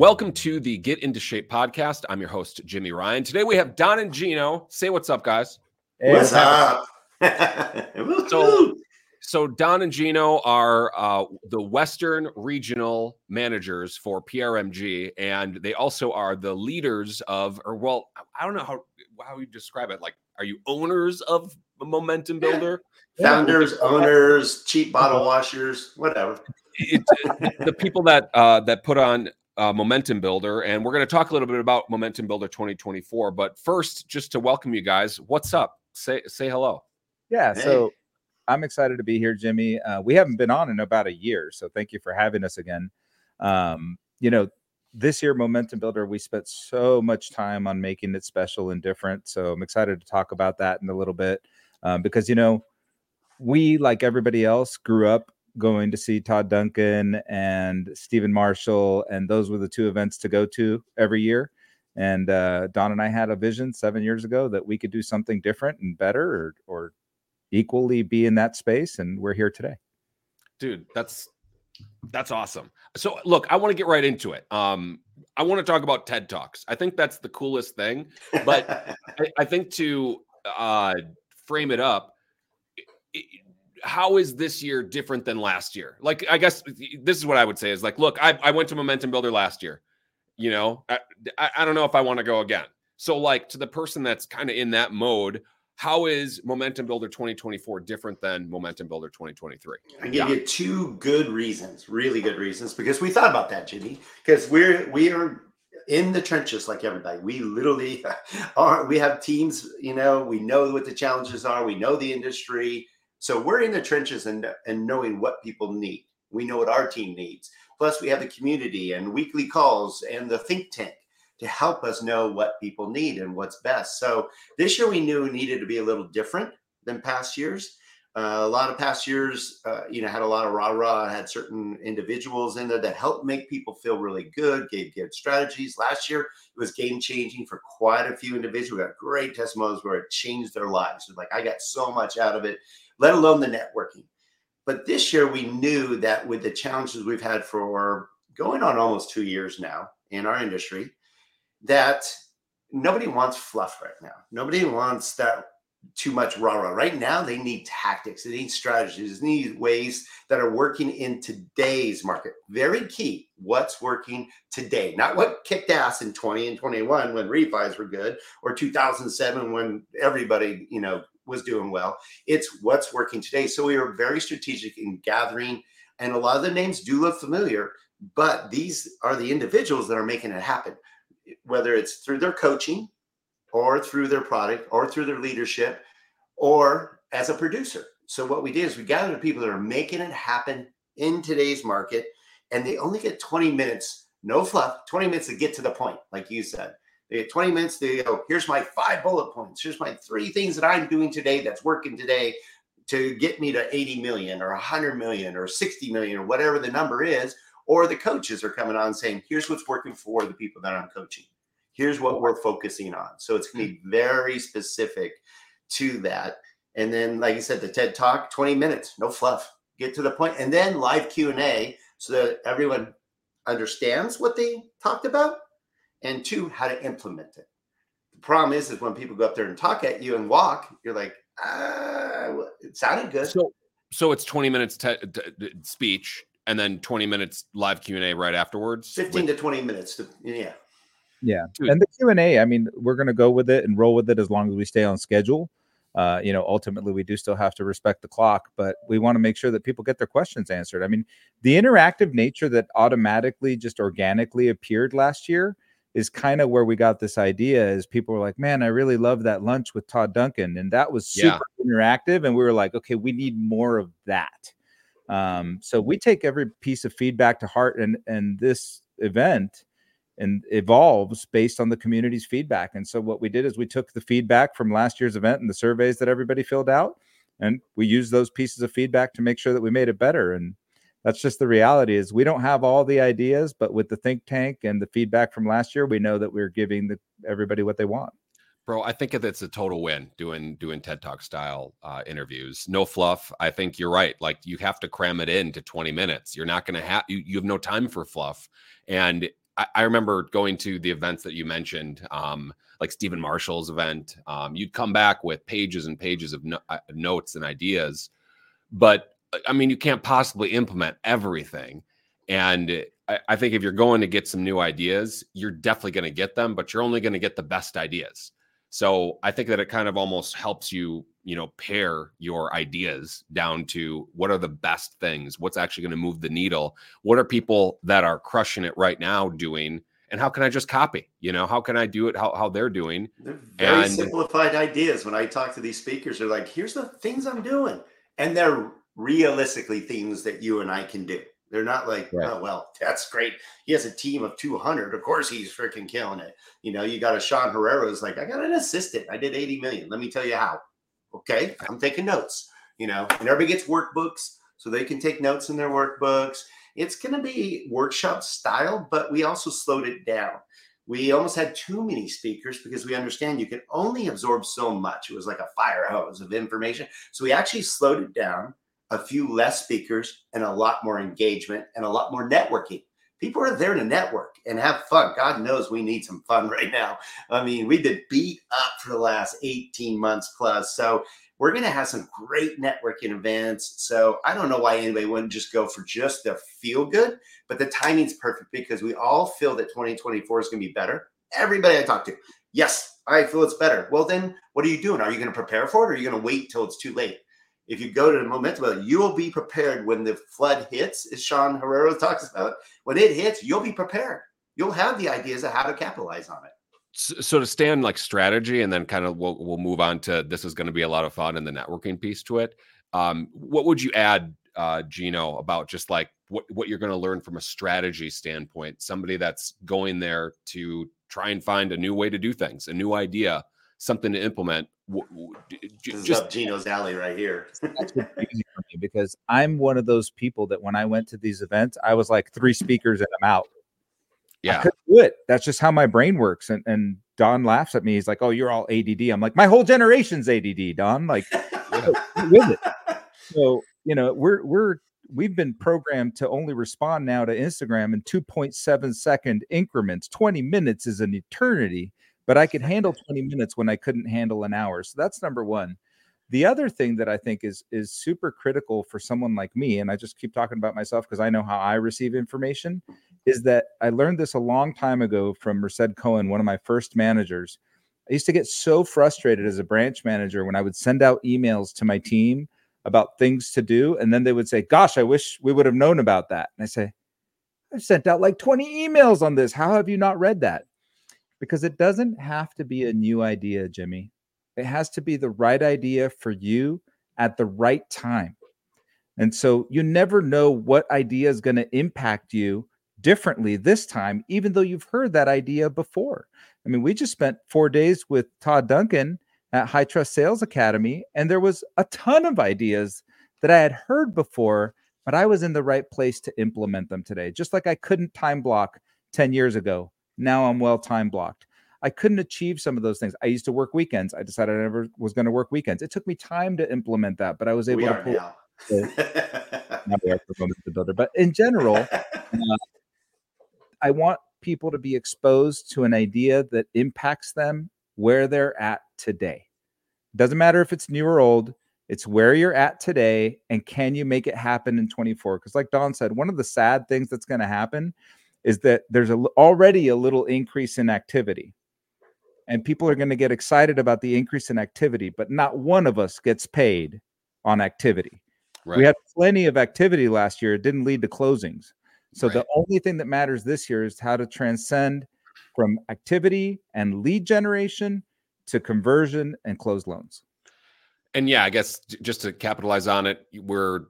Welcome to the Get Into Shape podcast. I'm your host, Jimi Ryan. Today we have Don and Gino. Say what's up, guys. Hey, what's up? so, so Don and Gino are uh, the Western regional managers for PRMG, and they also are the leaders of, or well, I don't know how how you describe it. Like, are you owners of Momentum Builder? Founders, owners, cheap bottle washers, whatever. It, the people that uh, that put on uh, Momentum Builder, and we're going to talk a little bit about Momentum Builder 2024. But first, just to welcome you guys, what's up? Say say hello. Yeah, hey. so I'm excited to be here, Jimi. Uh, we haven't been on in about a year, so thank you for having us again. Um, you know, this year Momentum Builder, we spent so much time on making it special and different. So I'm excited to talk about that in a little bit um, because you know we, like everybody else, grew up going to see Todd Duncan and Stephen Marshall, and those were the two events to go to every year. And uh, Don and I had a vision seven years ago that we could do something different and better, or, or equally be in that space, and we're here today. Dude, that's that's awesome. So, look, I want to get right into it. Um, I want to talk about TED Talks. I think that's the coolest thing, but I, I, think to uh, frame it up. It, how is this year different than last year? Like, I guess this is what I would say is like, look, I, I went to Momentum Builder last year. You know, I, I don't know if I want to go again. So, like, to the person that's kind of in that mode, how is Momentum Builder 2024 different than Momentum Builder 2023? I give yeah. you two good reasons, really good reasons, because we thought about that, Jimi. Because we're we are in the trenches like everybody. We literally are. We have teams. You know, we know what the challenges are. We know the industry so we're in the trenches and, and knowing what people need. We know what our team needs. Plus, we have the community and weekly calls and the think tank to help us know what people need and what's best. So this year we knew needed to be a little different than past years. Uh, a lot of past years, uh, you know, had a lot of rah rah, had certain individuals in there that helped make people feel really good, gave good strategies. Last year, it was game changing for quite a few individuals. We got great testimonials where it changed their lives. It like, I got so much out of it let alone the networking. But this year, we knew that with the challenges we've had for going on almost two years now in our industry, that nobody wants fluff right now. Nobody wants that too much rah rah. Right now, they need tactics, they need strategies, they need ways that are working in today's market. Very key. What's working today, not what kicked ass in 20 and 21 when refis were good, or 2007 when everybody, you know, was doing well. It's what's working today. So we are very strategic in gathering, and a lot of the names do look familiar, but these are the individuals that are making it happen, whether it's through their coaching or through their product or through their leadership or as a producer. So what we did is we gathered the people that are making it happen in today's market, and they only get 20 minutes, no fluff, 20 minutes to get to the point, like you said. They get 20 minutes. They go, here's my five bullet points. Here's my three things that I'm doing today that's working today to get me to 80 million or 100 million or 60 million or whatever the number is. Or the coaches are coming on saying, here's what's working for the people that I'm coaching. Here's what we're focusing on. So it's going to be hmm. very specific to that. And then, like I said, the TED Talk, 20 minutes, no fluff, get to the point, and then live Q and A so that everyone understands what they talked about and two, how to implement it. The problem is, is when people go up there and talk at you and walk, you're like, ah, it sounded good. So, so it's 20 minutes te- t- speech and then 20 minutes live Q&A right afterwards. 15 with- to 20 minutes. To, yeah. Yeah. Dude. And the Q&A, I mean, we're going to go with it and roll with it as long as we stay on schedule. Uh, you know, ultimately we do still have to respect the clock, but we want to make sure that people get their questions answered. I mean, the interactive nature that automatically just organically appeared last year – is kind of where we got this idea is people were like, man, I really love that lunch with Todd Duncan. And that was super yeah. interactive. And we were like, okay, we need more of that. Um, so we take every piece of feedback to heart and and this event and evolves based on the community's feedback. And so what we did is we took the feedback from last year's event and the surveys that everybody filled out and we used those pieces of feedback to make sure that we made it better. And that's just the reality is we don't have all the ideas but with the think tank and the feedback from last year we know that we're giving the, everybody what they want. Bro i think it's a total win doing doing ted talk style uh, interviews. No fluff. I think you're right. Like you have to cram it into 20 minutes. You're not going to have you, you have no time for fluff. And I, I, remember going to the events that you mentioned, um, like Stephen Marshall's event. Um, you'd come back with pages and pages of no, uh, notes and ideas, but I mean, you can't possibly implement everything. And I, I think if you're going to get some new ideas, you're definitely going to get them, but you're only going to get the best ideas. So I think that it kind of almost helps you, you know, pair your ideas down to what are the best things, what's actually going to move the needle, what are people that are crushing it right now doing, and how can I just copy? You know, how can I do it how, how they're doing? They're very and, simplified ideas. When I talk to these speakers, they're like, here's the things I'm doing. And they're realistically things that you and I can do. They're not like, right. oh, well, that's great. He has a team of 200. Of course, he's freaking killing it. You know, you got a Sean Herrera's like, I got an assistant. I did 80 million. Let me tell you how. Okay. I'm taking notes, you know, and everybody gets workbooks so they can take notes in their workbooks. It's going to be workshop style, but we also slowed it down. We almost had too many speakers because we understand you can only absorb so much. It was like a fire hose of information. So we actually slowed it down a few less speakers and a lot more engagement and a lot more networking. People are there to network and have fun. God knows we need some fun right now. I mean, we've been beat up for the last 18 months plus. So we're going to have some great networking events. So I don't know why anybody wouldn't just go for just the feel good, but the timing's perfect because we all feel that 2024 is going to be better. Everybody I talk to, yes, I feel it's better. Well, then what are you doing? Are you going to prepare for it or are you going to wait till it's too late? If you go to the momentum, you will be prepared when the flood hits, as Sean Herrera talks about. When it hits, you'll be prepared. You'll have the ideas of how to capitalize on it. So, to stay on like strategy, and then kind of we'll, we'll move on to this is going to be a lot of fun and the networking piece to it. Um, what would you add, uh, Gino, about just like what what you're going to learn from a strategy standpoint? Somebody that's going there to try and find a new way to do things, a new idea, something to implement just, just Gino's alley right here. because I'm one of those people that when I went to these events, I was like three speakers and I'm out. Yeah, do it. That's just how my brain works. And and Don laughs at me. He's like, "Oh, you're all ADD." I'm like, "My whole generation's ADD, Don." Like, with it. So you know, we're we're we've been programmed to only respond now to Instagram in 2.7 second increments. 20 minutes is an eternity but I could handle 20 minutes when I couldn't handle an hour. So that's number one. The other thing that I think is is super critical for someone like me, and I just keep talking about myself because I know how I receive information, is that I learned this a long time ago from Merced Cohen, one of my first managers. I used to get so frustrated as a branch manager when I would send out emails to my team about things to do, and then they would say, "Gosh, I wish we would have known about that." And I say, "I've sent out like 20 emails on this. How have you not read that?" Because it doesn't have to be a new idea, Jimi. It has to be the right idea for you at the right time. And so you never know what idea is going to impact you differently this time, even though you've heard that idea before. I mean, we just spent four days with Todd Duncan at High Trust Sales Academy, and there was a ton of ideas that I had heard before, but I was in the right place to implement them today. Just like I couldn't time block 10 years ago, now I'm well time blocked. I couldn't achieve some of those things. I used to work weekends. I decided I never was going to work weekends. It took me time to implement that, but I was able we to pull. Now. now we are the builder, but in general, uh, I want people to be exposed to an idea that impacts them where they're at today. Doesn't matter if it's new or old. It's where you're at today, and can you make it happen in 24? Because, like Don said, one of the sad things that's going to happen is that there's a, already a little increase in activity. And people are going to get excited about the increase in activity, but not one of us gets paid on activity. Right. We had plenty of activity last year. It didn't lead to closings. So right. the only thing that matters this year is how to transcend from activity and lead generation to conversion and close loans. And yeah, I guess just to capitalize on it, we're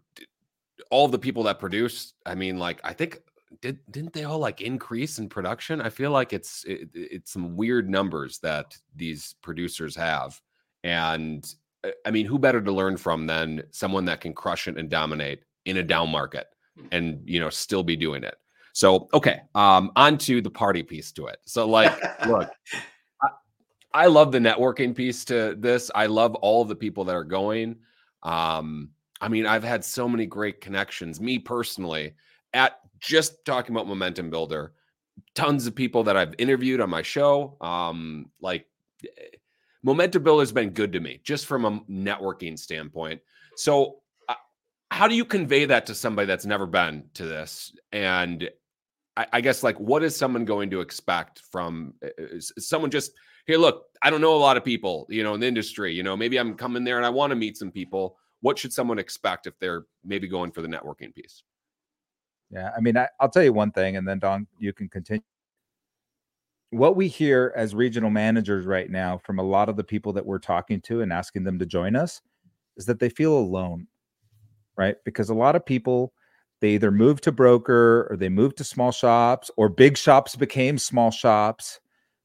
all the people that produce. I mean, like I think did didn't they all like increase in production? I feel like it's it, it's some weird numbers that these producers have, and uh, I mean, who better to learn from than someone that can crush it and dominate in a down market, hmm. and you know still be doing it. So okay, um, on to the party piece to it. So like, look. I, I love the networking piece to this. I love all the people that are going. Um, I mean, I've had so many great connections, me personally, at just talking about momentum builder tons of people that I've interviewed on my show. Um, like eh, Momentum Builder has been good to me just from a networking standpoint. So, uh, how do you convey that to somebody that's never been to this? And I, I guess, like, what is someone going to expect from uh, someone just here? Look, I don't know a lot of people, you know, in the industry. You know, maybe I'm coming there and I want to meet some people. What should someone expect if they're maybe going for the networking piece? Yeah, I mean, I, will tell you one thing, and then Don, you can continue. What we hear as regional managers right now from a lot of the people that we're talking to and asking them to join us is that they feel alone, right? Because a lot of people they either moved to broker or they moved to small shops or big shops became small shops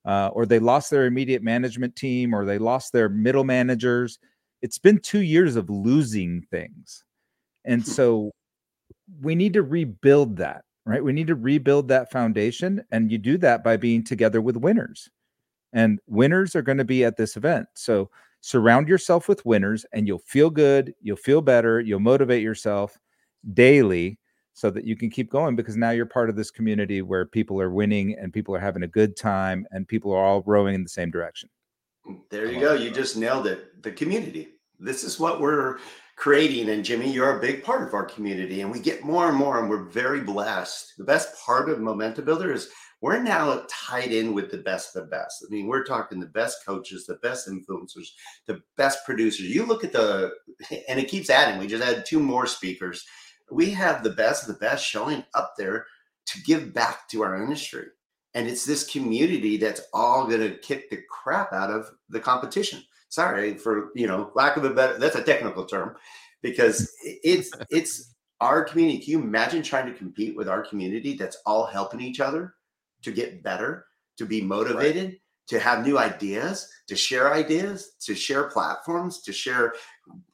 uh, or they lost their immediate management team or they lost their middle managers it's been two years of losing things and hmm. so we need to rebuild that, right? We need to rebuild that foundation. And you do that by being together with winners. And winners are going to be at this event. So surround yourself with winners and you'll feel good, you'll feel better, you'll motivate yourself daily so that you can keep going because now you're part of this community where people are winning and people are having a good time and people are all rowing in the same direction. There you go. You just nailed it. The community. This is what we're creating. And Jimi, you're a big part of our community, and we get more and more, and we're very blessed. The best part of Momentum Builder is we're now tied in with the best of the best. I mean, we're talking the best coaches, the best influencers, the best producers. You look at the, and it keeps adding. We just had two more speakers. We have the best of the best showing up there to give back to our industry. And it's this community that's all going to kick the crap out of the competition sorry for you know lack of a better that's a technical term because it's it's our community can you imagine trying to compete with our community that's all helping each other to get better to be motivated right. to have new ideas to share ideas to share platforms to share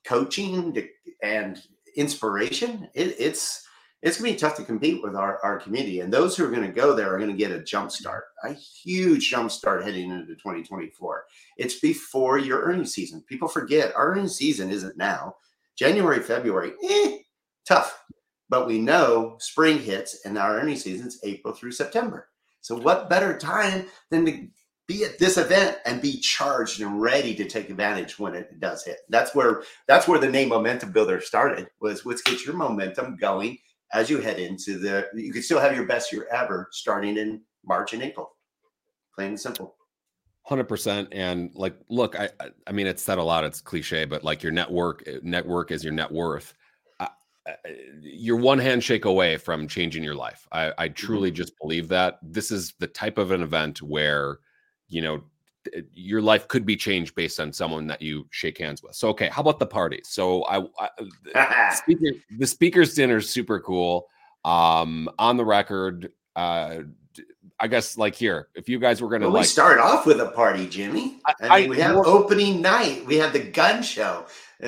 coaching to, and inspiration it, it's it's going to be tough to compete with our, our community. And those who are going to go there are going to get a jump start, a huge jump start heading into 2024. It's before your earnings season. People forget our earnings season isn't now. January, February, eh, tough. But we know spring hits and our earnings season is April through September. So what better time than to be at this event and be charged and ready to take advantage when it does hit. That's where that's where the name Momentum Builder started. Was let's get your momentum going as you head into the you could still have your best year ever starting in March and April. Plain and simple. Hundred percent, and like, look, I, I mean, it's said a lot. It's cliche, but like, your network, network is your net worth. you're one handshake away from changing your life. I, I truly mm-hmm. just believe that this is the type of an event where, you know, your life could be changed based on someone that you shake hands with. So, okay, how about the party? So, I, I speaker, the speakers dinner is super cool. Um, on the record, uh, I guess like here, if you guys were gonna well, like, we start off with a party, Jimi. I, I mean, we have opening night. We have the gun show.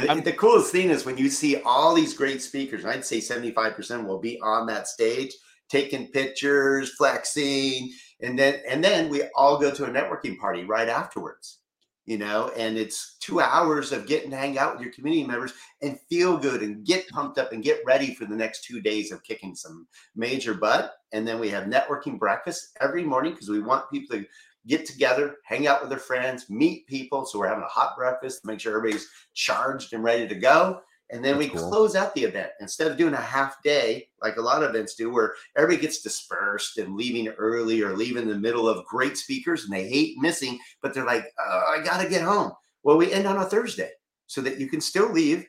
I'm, the coolest thing is when you see all these great speakers. I'd say seventy five percent will be on that stage, taking pictures, flexing and then and then we all go to a networking party right afterwards you know? And it's two hours of getting to hang out with your community members and feel good and get pumped up and get ready for the next two days of kicking some major butt. And then we have networking breakfast every morning because we want people to get together hang out with their friends meet people. So we're having a hot breakfast to make sure everybody's charged and ready to go and then That's we cool. close out the event instead of doing a half day like a lot of events do, where everybody gets dispersed and leaving early or leaving in the middle of great speakers and they hate missing, but they're like, oh, I got to get home. Well, we end on a Thursday so that you can still leave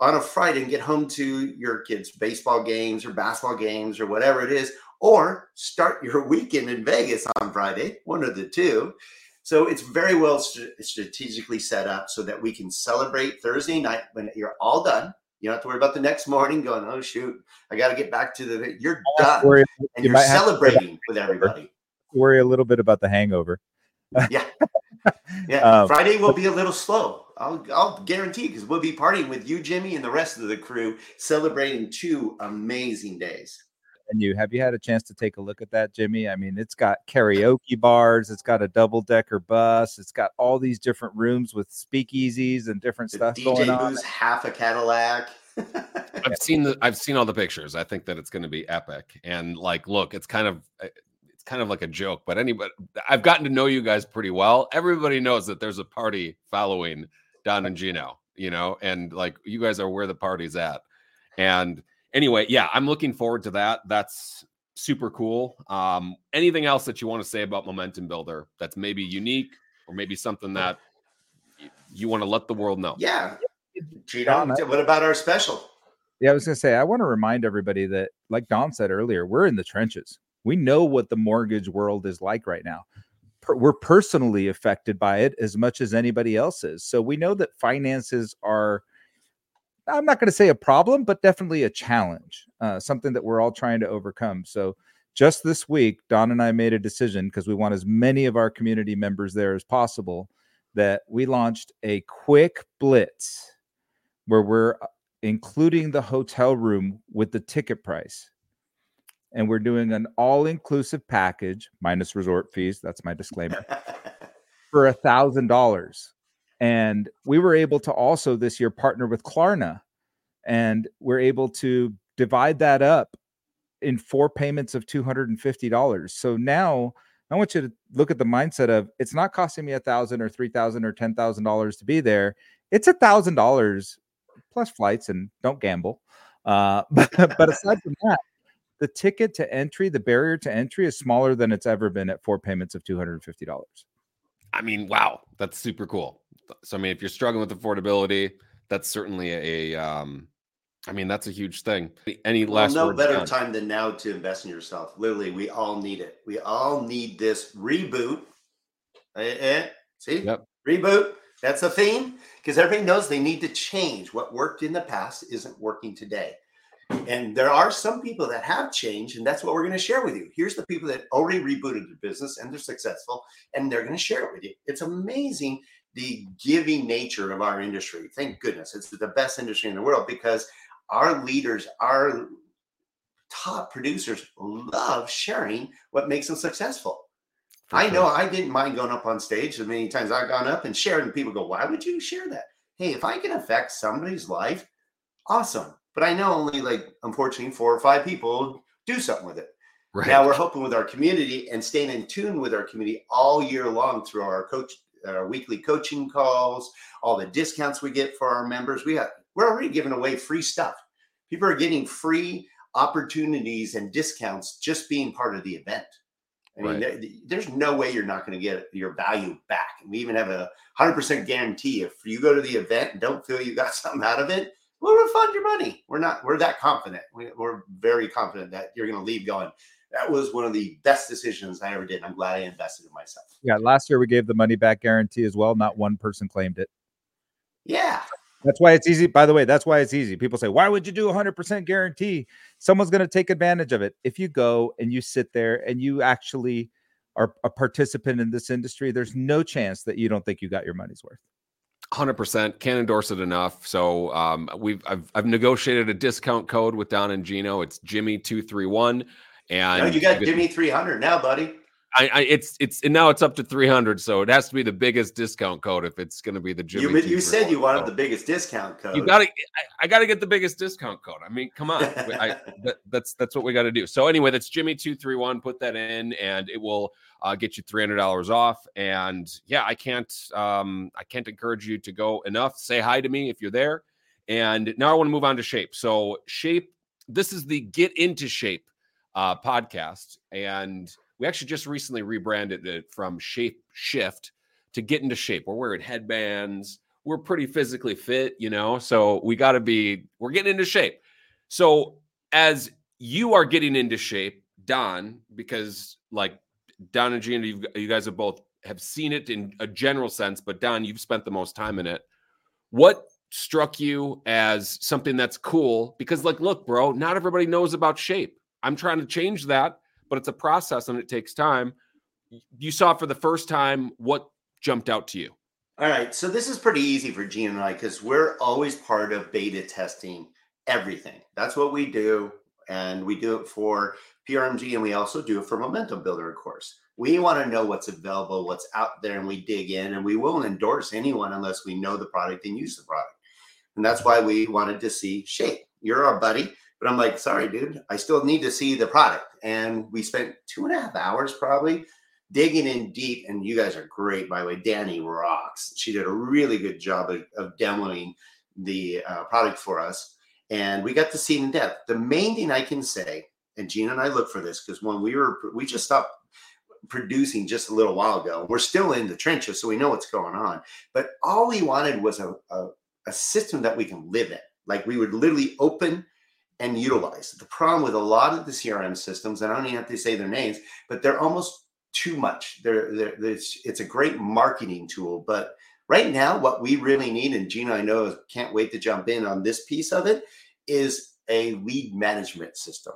on a Friday and get home to your kids' baseball games or basketball games or whatever it is, or start your weekend in Vegas on Friday, one of the two. So it's very well st- strategically set up so that we can celebrate Thursday night when you're all done. You don't have to worry about the next morning going, oh, shoot, I got to get back to the. You're done. Worry, and you are celebrating with everybody. Worry a little bit about the hangover. yeah. Yeah. Um, Friday will be a little slow. I'll, I'll guarantee because we'll be partying with you, Jimi, and the rest of the crew, celebrating two amazing days you have you had a chance to take a look at that, Jimi? I mean, it's got karaoke bars, it's got a double decker bus, it's got all these different rooms with speakeasies and different the stuff DJ going on. half a Cadillac. I've seen the I've seen all the pictures. I think that it's going to be epic. And like, look, it's kind of eh, it's kind of like a joke, but anybody I've gotten to know you guys pretty well. Everybody knows that there's a party following Don and Gino, you know, and like you guys are where the party's at. And anyway, yeah, I'm looking forward to that. That's super cool. Um, anything else that you want to say about Momentum Builder that's maybe unique or maybe something that you want to let the world know? Yeah. Gino, what about our special? Yeah, I was going to say, I want to remind everybody that, like Don said earlier, we're in the trenches. We know what the mortgage world is like right now. Per- we're personally affected by it as much as anybody else is. So we know that finances are, I'm not going to say a problem, but definitely a challenge, uh, something that we're all trying to overcome. So just this week, Don and I made a decision because we want as many of our community members there as possible that we launched a quick blitz where we're uh, including the hotel room with the ticket price. And we're doing an all inclusive package minus resort fees. That's my disclaimer for a thousand dollars. And we were able to also this year partner with Klarna and we're able to divide that up in four payments of $250. So now I want you to look at the mindset of it's not costing me a thousand or three thousand or ten thousand dollars to be there. It's a thousand dollars plus flights and don't gamble. Uh, but, but aside from that, the ticket to entry, the barrier to entry is smaller than it's ever been at four payments of $250. I mean, wow, that's super cool. So, I mean, if you're struggling with affordability, that's certainly a, um, I mean, that's a huge thing. Any well, last no better time than now to invest in yourself. Literally, we all need it. We all need this reboot. Eh, eh, see, yep. reboot. That's a theme because everybody knows they need to change. What worked in the past isn't working today. And there are some people that have changed, and that's what we're going to share with you. Here's the people that already rebooted their business and they're successful, and they're going to share it with you. It's amazing the giving nature of our industry. Thank goodness it's the best industry in the world because our leaders, our top producers love sharing what makes them successful. For I sure. know I didn't mind going up on stage as many times I've gone up and shared, and people go, Why would you share that? Hey, if I can affect somebody's life, awesome. But I know only like, unfortunately, four or five people do something with it. Right. Now we're hoping with our community and staying in tune with our community all year long through our coach, our weekly coaching calls, all the discounts we get for our members. We have we're already giving away free stuff. People are getting free opportunities and discounts just being part of the event. I mean, right. there, there's no way you're not going to get your value back. And we even have a 100% guarantee. If you go to the event and don't feel you got something out of it, we'll refund your money. We're not, we're that confident. We, are very confident that you're going to leave going. That was one of the best decisions I ever did. And I'm glad I invested in myself. Yeah. Last year we gave the money back guarantee as well. Not one person claimed it. Yeah. That's why it's easy. By the way, that's why it's easy. People say, why would you do 100% guarantee? Someone's going to take advantage of it. If you go and you sit there and you actually are a participant in this industry, there's no chance that you don't think you got your money's worth. 100% can't endorse it enough. So um, we've I've, I've negotiated a discount code with Don and Gino. It's Jimi two three one, and no, you got Jimi three hundred now, buddy. I, I, it's it's and now it's up to 300 so it has to be the biggest discount code if it's going to be the Jimi you, you said you wanted the biggest discount code you got to I, I got to get the biggest discount code. I mean come on. I, that, that's that's what we got to do. So anyway that's Jimi 231 put that in and it will uh, get you $300 off. And yeah i can't um i can't encourage you to go enough. Say hi to me if you're there. And now i want to move on to shape. So shape this is the get into shape uh podcast and we actually just recently rebranded it from Shape Shift to get into shape. We're wearing headbands. We're pretty physically fit, you know, so we got to be, we're getting into shape. So as you are getting into shape, Don, because like Don and Gino, you guys have both have seen it in a general sense, but Don, you've spent the most time in it. What struck you as something that's cool? Because, like, look, bro, not everybody knows about shape. I'm trying to change that but it's a process and it takes time. You saw for the first time what jumped out to you. All right. So this is pretty easy for Gene and I because we're always part of beta testing everything. That's what we do. And we do it for PRMG and we also do it for Momentum Builder, of course. We want to know what's available, what's out there, and we dig in and we won't endorse anyone unless we know the product and use the product. And that's why we wanted to see Shape. You're our buddy But I'm like, sorry, dude, I still need to see the product. And we spent two and a half hours probably digging in deep. And you guys are great, by the way. Danny rocks. She did a really good job of, of demoing the uh, product for us. And we got to see in depth. The main thing I can say, and Gino and I look for this because when we were, we just stopped producing just a little while ago. We're still in the trenches, so we know what's going on. But all we wanted was a, a, a system that we can live in. Like we would literally open and utilize. The problem with a lot of the CRM systems, and I don't even have to say their names, but they're almost too much. They're, they're, it's, it's a great marketing tool, but right now, what we really need, and Gino, I know can't wait to jump in on this piece of it, is a lead management system.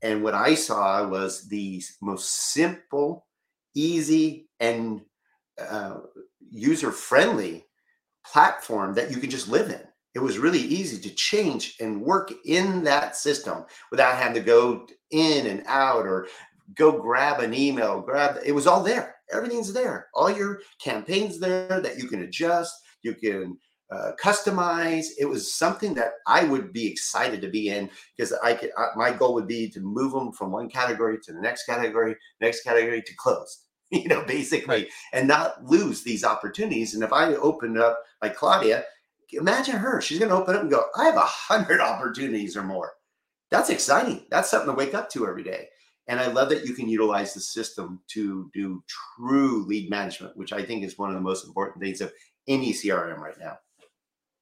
And what I saw was the most simple, easy, and uh, user friendly platform that you can just live in. It was really easy to change and work in that system without having to go in and out or go grab an email, grab it was all there. Everything's there. All your campaigns there that you can adjust, you can uh, customize. It was something that I would be excited to be in because I could. Uh, my goal would be to move them from one category to the next category, next category to close You know, basically, and not lose these opportunities. And if I open up like Claudia, imagine her. She's going to open up and go, "I have a hundred opportunities or more." That's exciting. That's something to wake up to every day. And I love that you can utilize the system to do true lead management, which I think is one of the most important things of any CRM right now.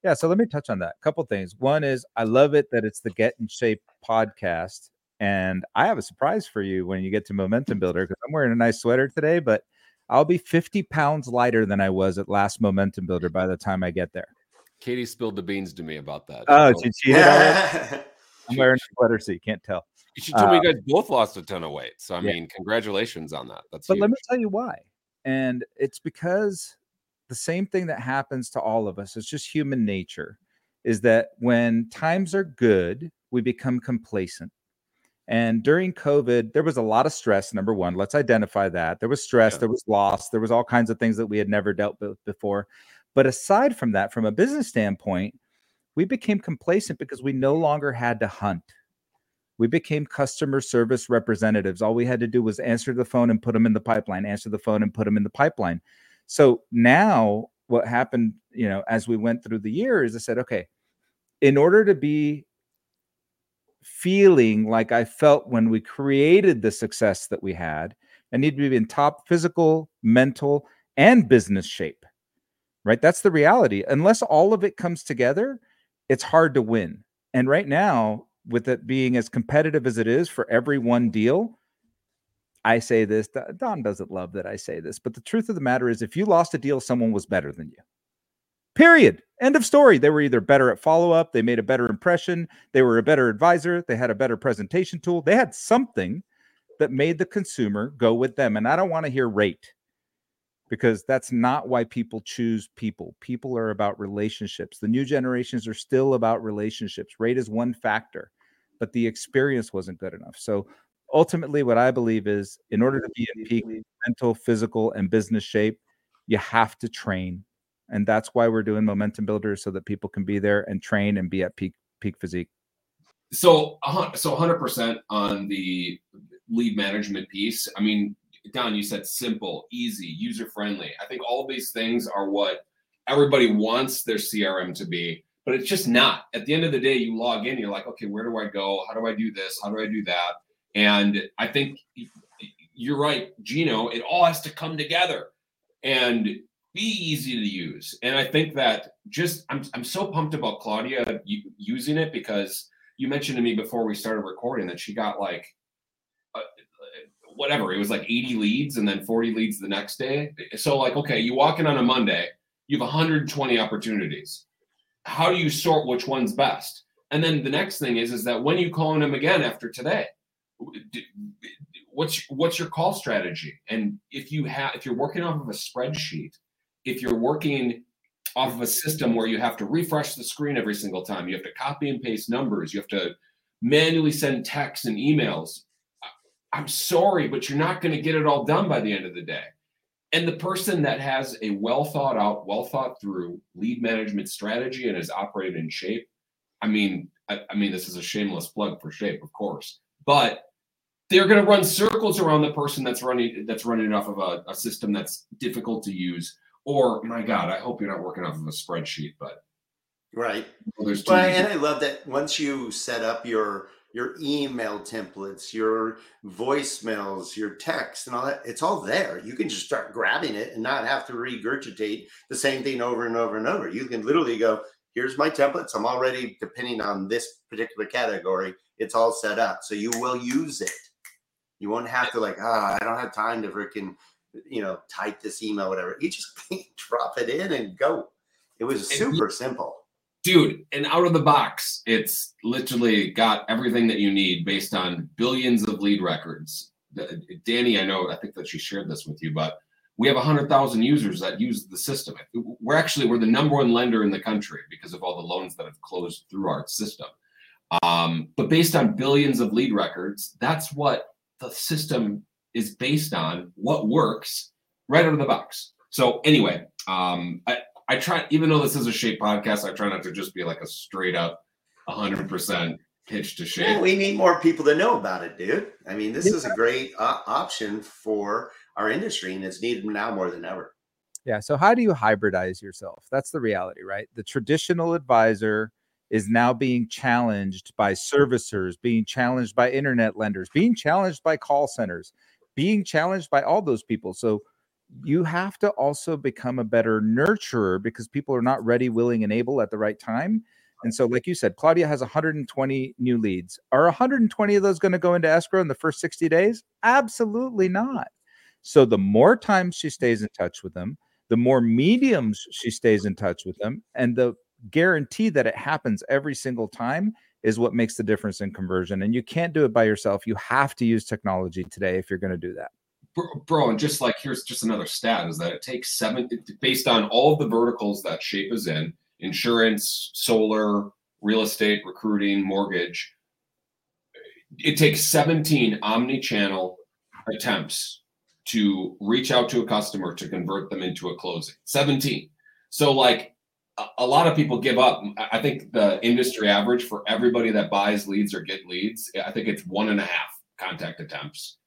Yeah, so let me touch on that. A couple things. One is I love it that it's the Get in Shape podcast. And I have a surprise for you when you get to Momentum Builder because I'm wearing a nice sweater today, but I'll be 50 pounds lighter than I was at last Momentum Builder by the time I get there. Katie spilled the beans to me about that. Oh, she cheated I'm wearing a sweater, so you can't tell. She told uh, me you guys both lost a ton of weight. So, I yeah. mean, congratulations on that. That's But huge. let me tell you why. And it's because the same thing that happens to all of us. It's just human nature is that when times are good, we become complacent. And during COVID, there was a lot of stress. Number one, let's identify that. There was stress, yeah. there was loss, there was all kinds of things that we had never dealt with before. But aside from that, from a business standpoint, we became complacent because we no longer had to hunt. We became customer service representatives. All we had to do was answer the phone and put them in the pipeline, answer the phone and put them in the pipeline. So now what happened, you know, as we went through the year is I said, okay, in order to be feeling like I felt when we created the success that we had, I need to be in top physical, mental, and business shape. Right? That's the reality. Unless all of it comes together, it's hard to win. And right now, with it being as competitive as it is for every one deal, I say this. Don doesn't love that I say this, but the truth of the matter is, if you lost a deal, someone was better than you. Period. End of story. They were either better at follow up, they made a better impression, they were a better advisor, they had a better presentation tool, they had something that made the consumer go with them. And I don't want to hear rate because that's not why people choose people. People are about relationships. The new generations are still about relationships. Rate is one factor, but the experience wasn't good enough. So ultimately, what I believe is in order to be in peak mental, physical, and business shape, you have to train. And that's why we're doing momentum builders so that people can be there and train and be at peak peak physique. So, so 100% on the lead management piece. I mean, Don, you said simple, easy, user friendly. I think all these things are what everybody wants their CRM to be, but it's just not. At the end of the day, you log in, you're like, okay, where do I go? How do I do this? How do I do that? And I think you're right, Gino, it all has to come together and be easy to use. And I think that just, I'm, I'm so pumped about Claudia using it because you mentioned to me before we started recording that she got like, whatever, it was like 80 leads and then 40 leads the next day. So, like, okay, you walk in on a Monday, you have 120 opportunities. How do you sort which one's best? And then the next thing is, is that when you call them again after today, what's what's your call strategy and if you have if you're working off of a spreadsheet if you're working off of a system where you have to refresh the screen every single time you have to copy and paste numbers you have to manually send texts and emails i'm sorry but you're not going to get it all done by the end of the day and the person that has a well thought out well thought through lead management strategy and is operated in shape i mean I, I mean, this is a shameless plug for Shape, of course, but they're going to run circles around the person that's running that's running off of a, a system that's difficult to use. Or my God, I hope you're not working off of a spreadsheet, but right. Well, there's well, and I love that once you set up your your email templates, your voicemails, your text, and all that. It's all there. You can just start grabbing it and not have to regurgitate the same thing over and over and over. You can literally go, here's my templates. I'm already, depending on this particular category, it's all set up. So you will use it. You won't have to, like, ah, oh, I don't have time to freaking, you know, type this email, whatever. You just drop it in and go. It was super simple dude and out of the box it's literally got everything that you need based on billions of lead records. Danny i know i think that she shared this with you but we have 100000 users that use the system. We're actually we're the number one lender in the country because of all the loans that have closed through our system. Um, but based on billions of lead records that's what the system is based on what works right out of the box. So anyway um, I, I try, even though this is a shape podcast, I try not to just be like a straight up 100% pitch to shape. Yeah, we need more people to know about it, dude. I mean, this yeah. is a great uh, option for our industry and it's needed now more than ever. Yeah. So, how do you hybridize yourself? That's the reality, right? The traditional advisor is now being challenged by servicers, being challenged by internet lenders, being challenged by call centers, being challenged by all those people. So, you have to also become a better nurturer because people are not ready, willing, and able at the right time. And so, like you said, Claudia has 120 new leads. Are 120 of those going to go into escrow in the first 60 days? Absolutely not. So, the more times she stays in touch with them, the more mediums she stays in touch with them, and the guarantee that it happens every single time is what makes the difference in conversion. And you can't do it by yourself. You have to use technology today if you're going to do that bro and just like here's just another stat is that it takes seven based on all of the verticals that shape is in insurance solar real estate recruiting mortgage it takes 17 omni-channel attempts to reach out to a customer to convert them into a closing. 17 so like a, lot of people give up. I think the industry average for everybody that buys leads or get leads i think it's one and a half contact attempts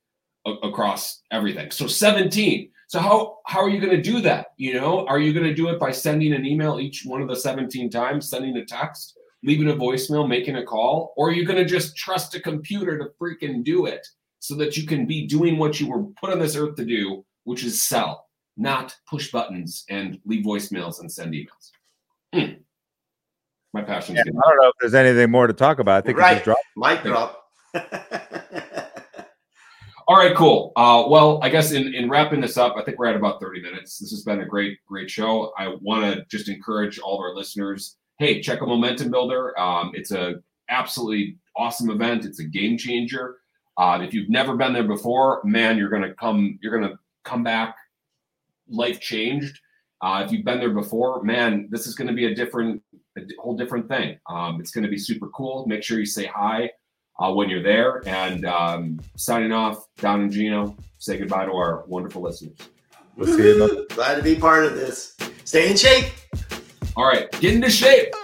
across everything. So 17. So how how are you going to do that? You know, are you going to do it by sending an email each one of the 17 times, sending a text, leaving a voicemail, making a call, or are you going to just trust a computer to freaking do it so that you can be doing what you were put on this earth to do, which is sell, not push buttons and leave voicemails and send emails. Hmm. My passion. Yeah, I don't know if there's anything more to talk about. I think right. Mic drop. All right, cool. Uh, well, I guess in, in wrapping this up, I think we're at about 30 minutes. This has been a great, great show. I want to just encourage all of our listeners. Hey, check a Momentum Builder. Um, it's a absolutely awesome event. It's a game changer. Uh, if you've never been there before, man, you're gonna come. You're gonna come back, life changed. Uh, if you've been there before, man, this is to be a different, a whole different thing. Um, it's to be super cool. Make sure you say hi uh, when you're there. And um, signing off, Don and Gino, say goodbye to our wonderful listeners. We'll see you. Glad to be part of this. Stay in shape. All right, get into shape.